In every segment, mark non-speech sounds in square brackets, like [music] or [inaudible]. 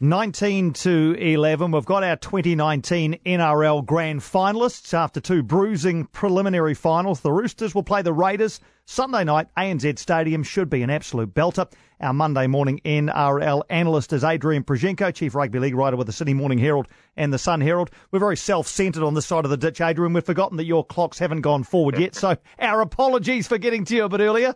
19 to 11. We've got our 2019 NRL grand finalists after two bruising preliminary finals. The Roosters will play the Raiders Sunday night. ANZ Stadium should be an absolute belter. Our Monday morning NRL analyst is Adrian Proszenko, Chief Rugby League writer with the Sydney Morning Herald and the Sun Herald. We're very self-centred on this side of the ditch, Adrian. We've forgotten that your clocks haven't gone forward yet, so our apologies for getting to you a bit earlier.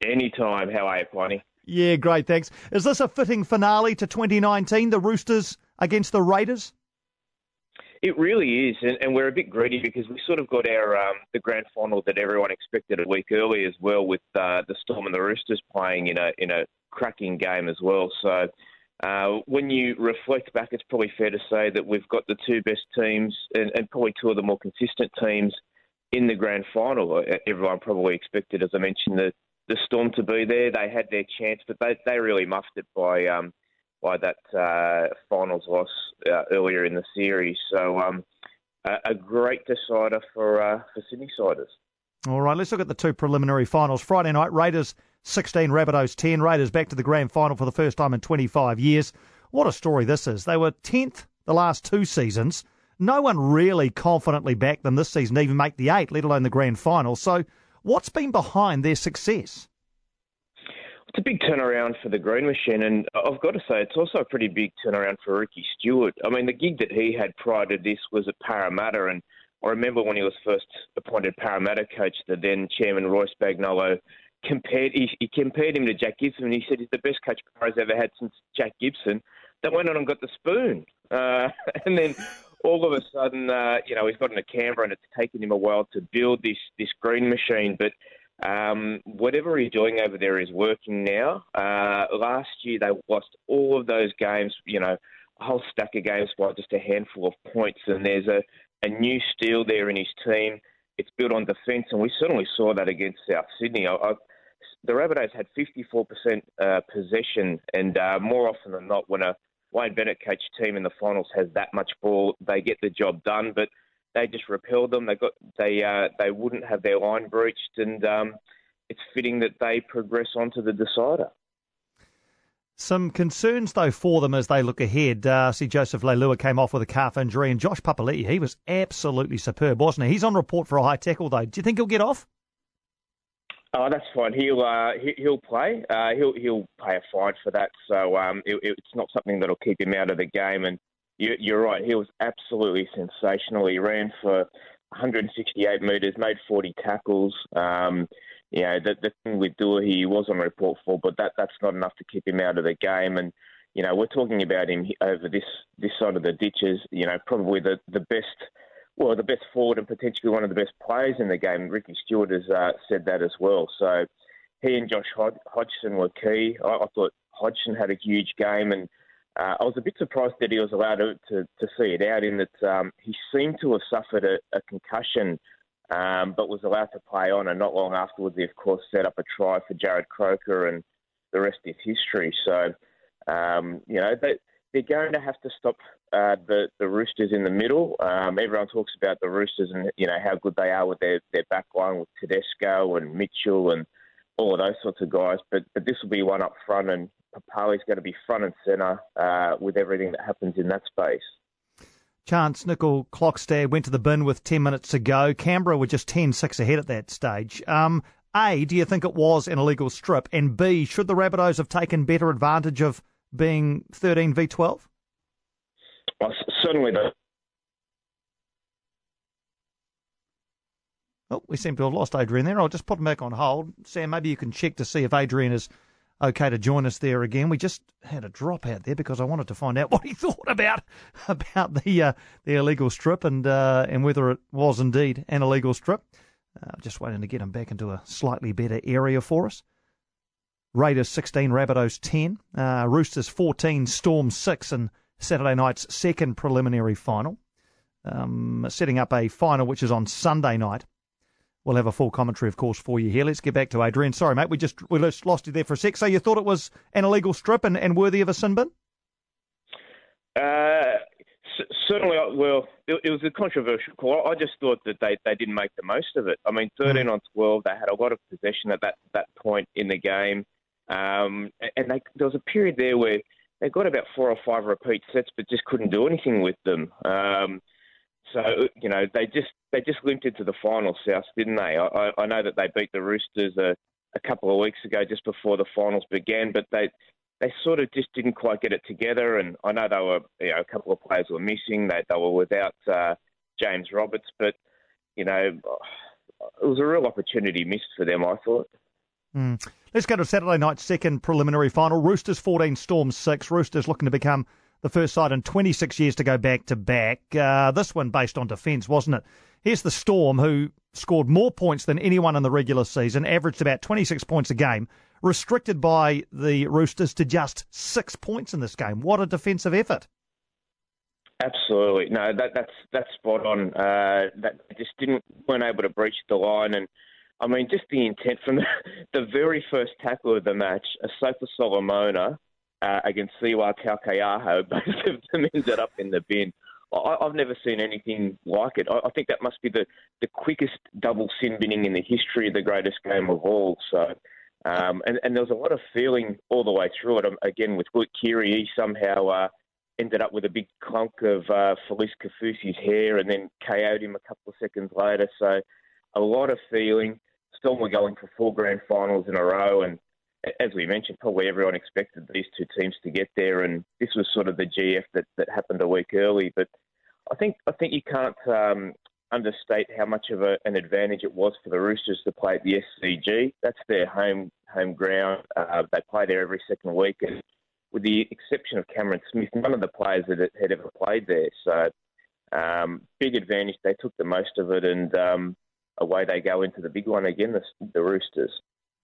Anytime. How are you, Pliny? Yeah, great, thanks. Is this a fitting finale to 2019, the Roosters against the Raiders? It really is, and, and we're a bit greedy because we sort of got our um, the grand final that everyone expected a week early as well, with uh, the Storm and the Roosters playing in a in a cracking game as well. So uh, when you reflect back, it's probably fair to say that we've got the two best teams and, and probably two of the more consistent teams in the grand final. Everyone probably expected, as I mentioned, the the Storm to be there. They had their chance, but they they really muffed it by um, by that uh, finals loss uh, earlier in the series. So um, a, a, great decider for uh, for Sydney siders. All right, let's look at the two preliminary finals. Friday night, Raiders 16, Rabbitohs 10. Raiders back to the grand final for the first time in 25 years. What a story this is. They were 10th the last two seasons. No one really confidently backed them this season to even make the eight, let alone the grand final. So What's been behind their success? It's a big turnaround for the Green Machine, and I've got to say it's also a pretty big turnaround for Ricky Stuart. I mean, the gig that he had prior to this was at Parramatta, and I remember when he was first appointed Parramatta coach, the then chairman Roy Spagnolo compared he, he compared him to Jack Gibson, and he said he's the best coach Parra's ever had since Jack Gibson. That went on and got the spoon, uh, [laughs] and then all of a sudden, uh, you know, he's gotten a Canberra and it's taken him a while to build this this green machine. But um, whatever he's doing over there is working now. Uh, last year they lost all of those games, you know, a whole stack of games by just a handful of points. And there's a, a new steel there in his team. It's built on defence, and we certainly saw that against South Sydney. I, I, the Rabbitohs had 54% uh, possession, and uh, more often than not, when a Wayne Bennett coached team in the finals has that much ball. They get the job done, but they just repelled them. They got they uh, they wouldn't have their line breached, and um, it's fitting that they progress onto the decider. Some concerns, though, for them as they look ahead. Uh, see, Joseph Leilua came off with a calf injury, and Josh Papali'i, he was absolutely superb, wasn't he? He's on report for a high tackle, though. Do you think he'll get off? Oh, that's fine. He'll uh, he'll play. Uh, he'll he'll pay a fine for that. So um, it, it's not something that'll keep him out of the game. And you, are right. He was absolutely sensational. He ran for 168 metres, made 40 tackles. Um, you know, the, the thing with Dua, he was on report for, but that that's not enough to keep him out of the game. And you know, we're talking about him over this this side of the ditches. You know, probably the the best well, the best forward and potentially one of the best players in the game. Ricky Stuart has uh, said that as well. So he and Josh Hod- Hodgson were key. I-, I, thought Hodgson had a huge game, and uh, I was a bit surprised that he was allowed to, to, to see it out in that um, he seemed to have suffered a, a concussion. Um, but was allowed to play on, and not long afterwards, he of course set up a try for Jarrod Croker, and the rest is history. So, um, you know, they're going to have to stop uh, the the Roosters in the middle. Um, everyone talks about the Roosters and you know how good they are with their their back line with Tedesco and Mitchell and all of those sorts of guys. But but this will be one up front, and Papali'i's going to be front and centre uh, with everything that happens in that space. Chance Nickel Clockstad went to the bin with 10 minutes to go. Canberra were just 10 6 ahead at that stage. Um, a, do you think it was an illegal strip? And B, should the Rabbitohs have taken better advantage of being 13 v 12? Well, certainly the. Oh, we seem to have lost Adrian there. I'll just put him back on hold. Sam, maybe you can check to see if Adrian is okay to join us there again. We just had a drop out there because I wanted to find out [laughs] what he thought about about the uh, the illegal strip and uh, and whether it was indeed an illegal strip. Uh, just waiting to get him back into a slightly better area for us. Raiders 16, Rabbitohs 10, uh, Roosters 14, Storm 6 in Saturday night's second preliminary final. Um, setting up a final which is on Sunday night. We'll have a full commentary, of course, for you here. Let's get back to Adrian. Sorry, mate, we just we just lost you there for a sec. So you thought it was an illegal strip and, and worthy of a sin bin? Uh, certainly, well, it, it, was a controversial call. I just thought that they, they didn't make the most of it. I mean, 13 mm. on 12, they had a lot of possession at that, that point in the game. Um, and they, there was a period there where they got about four or five repeat sets, but just couldn't do anything with them. Um, so you know they just they just limped into the final, South, didn't they? I, I know that they beat the Roosters a, a couple of weeks ago, just before the finals began, but they they sort of just didn't quite get it together. And I know they were you know a couple of players were missing. They they were without uh, James Roberts, but you know it was a real opportunity missed for them. I thought. Mm. Let's go to Saturday night's second preliminary final. Roosters 14, Storm 6. Roosters looking to become the first side in 26 years to go back to back. Uh, this one based on defence, wasn't it? Here's the Storm, who scored more points than anyone in the regular season, averaged about 26 points a game, restricted by the Roosters to just six points in this game. What a defensive effort! Absolutely, no, that, that's that's spot on. Uh, that just didn't weren't able to breach the line, and I mean, just the intent from the, [laughs] the very first tackle of the match, Asofa Solomona uh, against Siwa Taukei'aho, [laughs] both of them ended up in the bin. I, have never seen anything like it. I, I, think that must be the, the quickest double sin binning in the history of the greatest game of all. So, um, and, and there was a lot of feeling all the way through it. Um, again, with Luke Keary, he somehow uh, ended up with a big clunk of uh, Felise Kaufusi's hair and then KO'd him a couple of seconds later. So, a lot of feeling. Storm were going for four grand finals in a row, and as we mentioned, probably everyone expected these two teams to get there, and this was sort of the GF that, that happened a week early. But I think I think you can't um, understate how much of a, an advantage it was for the Roosters to play at the SCG. That's their home home ground. Uh, they play there every second week, and with the exception of Cameron Smith, none of the players that had ever played there. So um, big advantage. They took the most of it, and um, away they go into the big one again, the, the Roosters.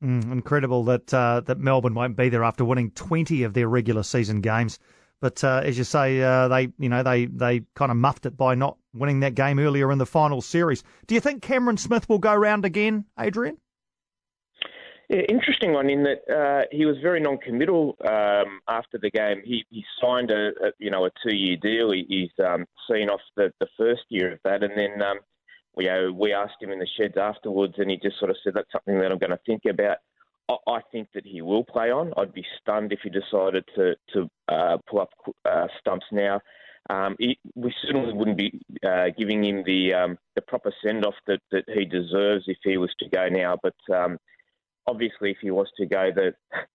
Mm, incredible that uh, that Melbourne won't be there after winning 20 of their regular season games. But uh, as you say, uh, they you know they they kind of muffed it by not winning that game earlier in the final series. Do you think Cameron Smith will go round again, Adrian? Yeah, interesting one in that uh, he was very non-committal um, after the game. He, he signed a, a, you know a two-year deal. He, he's um, seen off the, the first year of that, and then um, we uh, we asked him in the sheds afterwards, and he just sort of said that's something that I'm going to think about. I, I think that he will play on. I'd be stunned if he decided to to uh, pull up uh, stumps now. Um, he, we certainly wouldn't be uh, giving him the um, the proper send off that, that he deserves if he was to go now. But um, obviously, if he was to go, the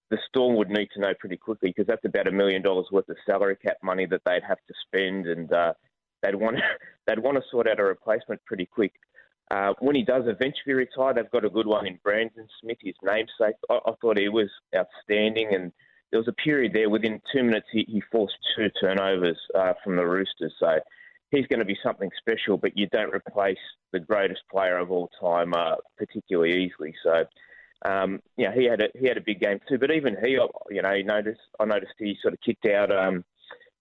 the Storm would need to know pretty quickly because that's about a million dollars worth of salary cap money that they'd have to spend, and uh, they'd want [laughs] they'd want to sort out a replacement pretty quick. Uh, when he does eventually retire, they've got a good one in Brandon Smith, his namesake. I, I thought he was outstanding, and there was a period there within two minutes he, he forced two turnovers uh, from the Roosters. So he's going to be something special, but you don't replace the greatest player of all time uh, particularly easily. So. Um, yeah, he had a he had a big game too. But even he, you know, he noticed I noticed he sort of kicked out um,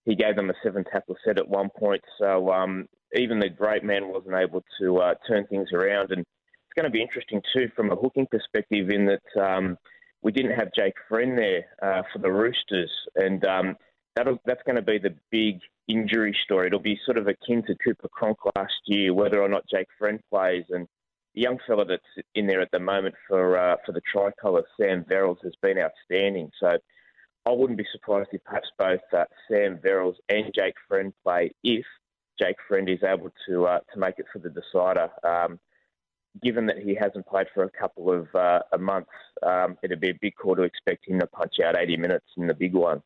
he gave them a seven tackle set at one point. So um, even the great man wasn't able to uh, turn things around. And it's going to be interesting too from a hooking perspective in that um, we didn't have Jake Friend there uh, for the Roosters, and um, that's going to be the big injury story. It'll be sort of akin to Cooper Cronk last year, whether or not Jake Friend plays. And the young fella that's in there at the moment for uh, for the tricolour, Sam Verrills, has been outstanding. So I wouldn't be surprised if perhaps both uh, Sam Verrills and Jake Friend play if Jake Friend is able to uh, to make it for the decider. Um, given that he hasn't played for a couple of uh, months, um, it'd be a big call to expect him to punch out 80 minutes in the big one.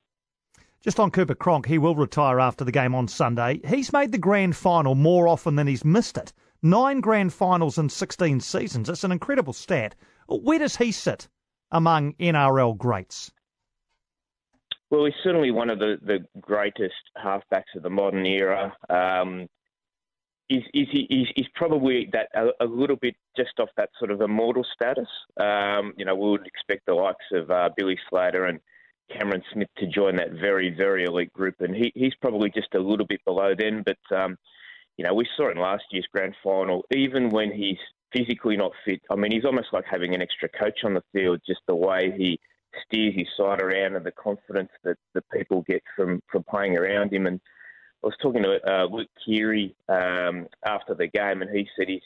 Just on Cooper Cronk, he will retire after the game on Sunday. He's made the grand final more often than he's missed it. Nine grand finals in 16 seasons. It's an incredible stat. Where does he sit among NRL greats? Well, he's certainly one of the, the greatest halfbacks of the modern era. Um, he's, he's, he's, probably that a, a, little bit just off that sort of immortal status. Um, you know, we would expect the likes of uh, Billy Slater and Cameron Smith to join that very, very elite group, and he, he's probably just a little bit below them. But um, you know, we saw in last year's grand final. Even when he's physically not fit, I mean, he's almost like having an extra coach on the field. Just the way he steers his side around and the confidence that the people get from, from playing around him. And I was talking to uh, Luke Keary um, after the game, and he said he's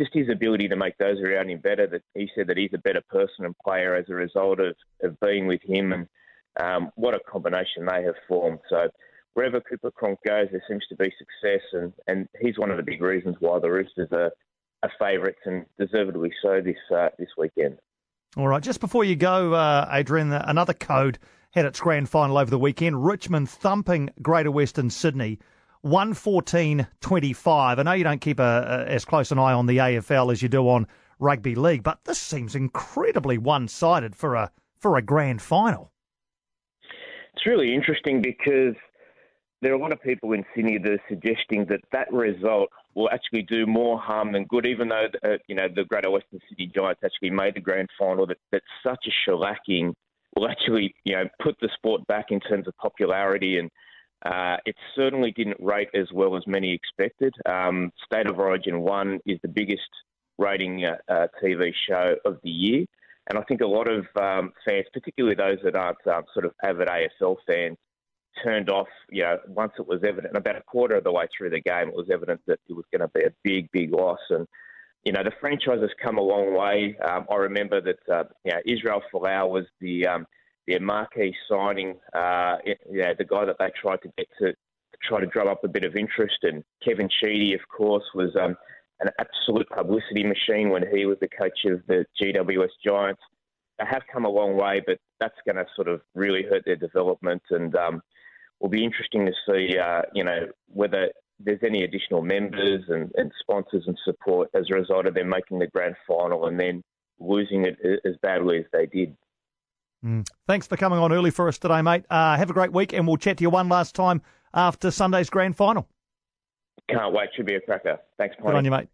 just his ability to make those around him better. That he said that he's a better person and player as a result of, of being with him. And Um, what a combination they have formed. So wherever Cooper Cronk goes, there seems to be success, and, and he's one of the big reasons why the Roosters are, are favourites and deservedly so this uh, this weekend. All right, just before you go, uh, Adrian, another code had its grand final over the weekend. Richmond thumping Greater Western Sydney. 114-25. I know you don't keep a, a, as close an eye on the AFL as you do on rugby league, but this seems incredibly one-sided for a for a grand final. It's really interesting because there are a lot of people in Sydney that are suggesting that that result will actually do more harm than good, even though uh, you know the Greater Western Sydney Giants actually made the grand final. That, that such a shellacking will actually you know put the sport back in terms of popularity and uh, it certainly didn't rate as well as many expected. Um, State of Origin 1 is the biggest rating uh, uh, TV show of the year. And I think a lot of um, fans, particularly those that aren't um, sort of avid AFL fans, turned off, you know, once it was evident, about a quarter of the way through the game, it was evident that it was going to be a big, big loss. And, you know, the franchise has come a long way. Um, I remember that, uh, you know, Israel Folau was the um, their marquee signing, uh, yeah, the guy that they tried to get to, to try to drum up a bit of interest. And Kevin Sheedy, of course, was um, an absolute publicity machine when he was the coach of the GWS Giants. They have come a long way, but that's going to sort of really hurt their development. And um, will be interesting to see, uh, you know, whether there's any additional members and, and sponsors and support as a result of them making the grand final and then losing it as badly as they did. Mm. Thanks for coming on early for us today, mate. Uh, have a great week, and we'll chat to you one last time after Sunday's grand final. Can't wait. Should be a cracker. Thanks, Good on you, mate.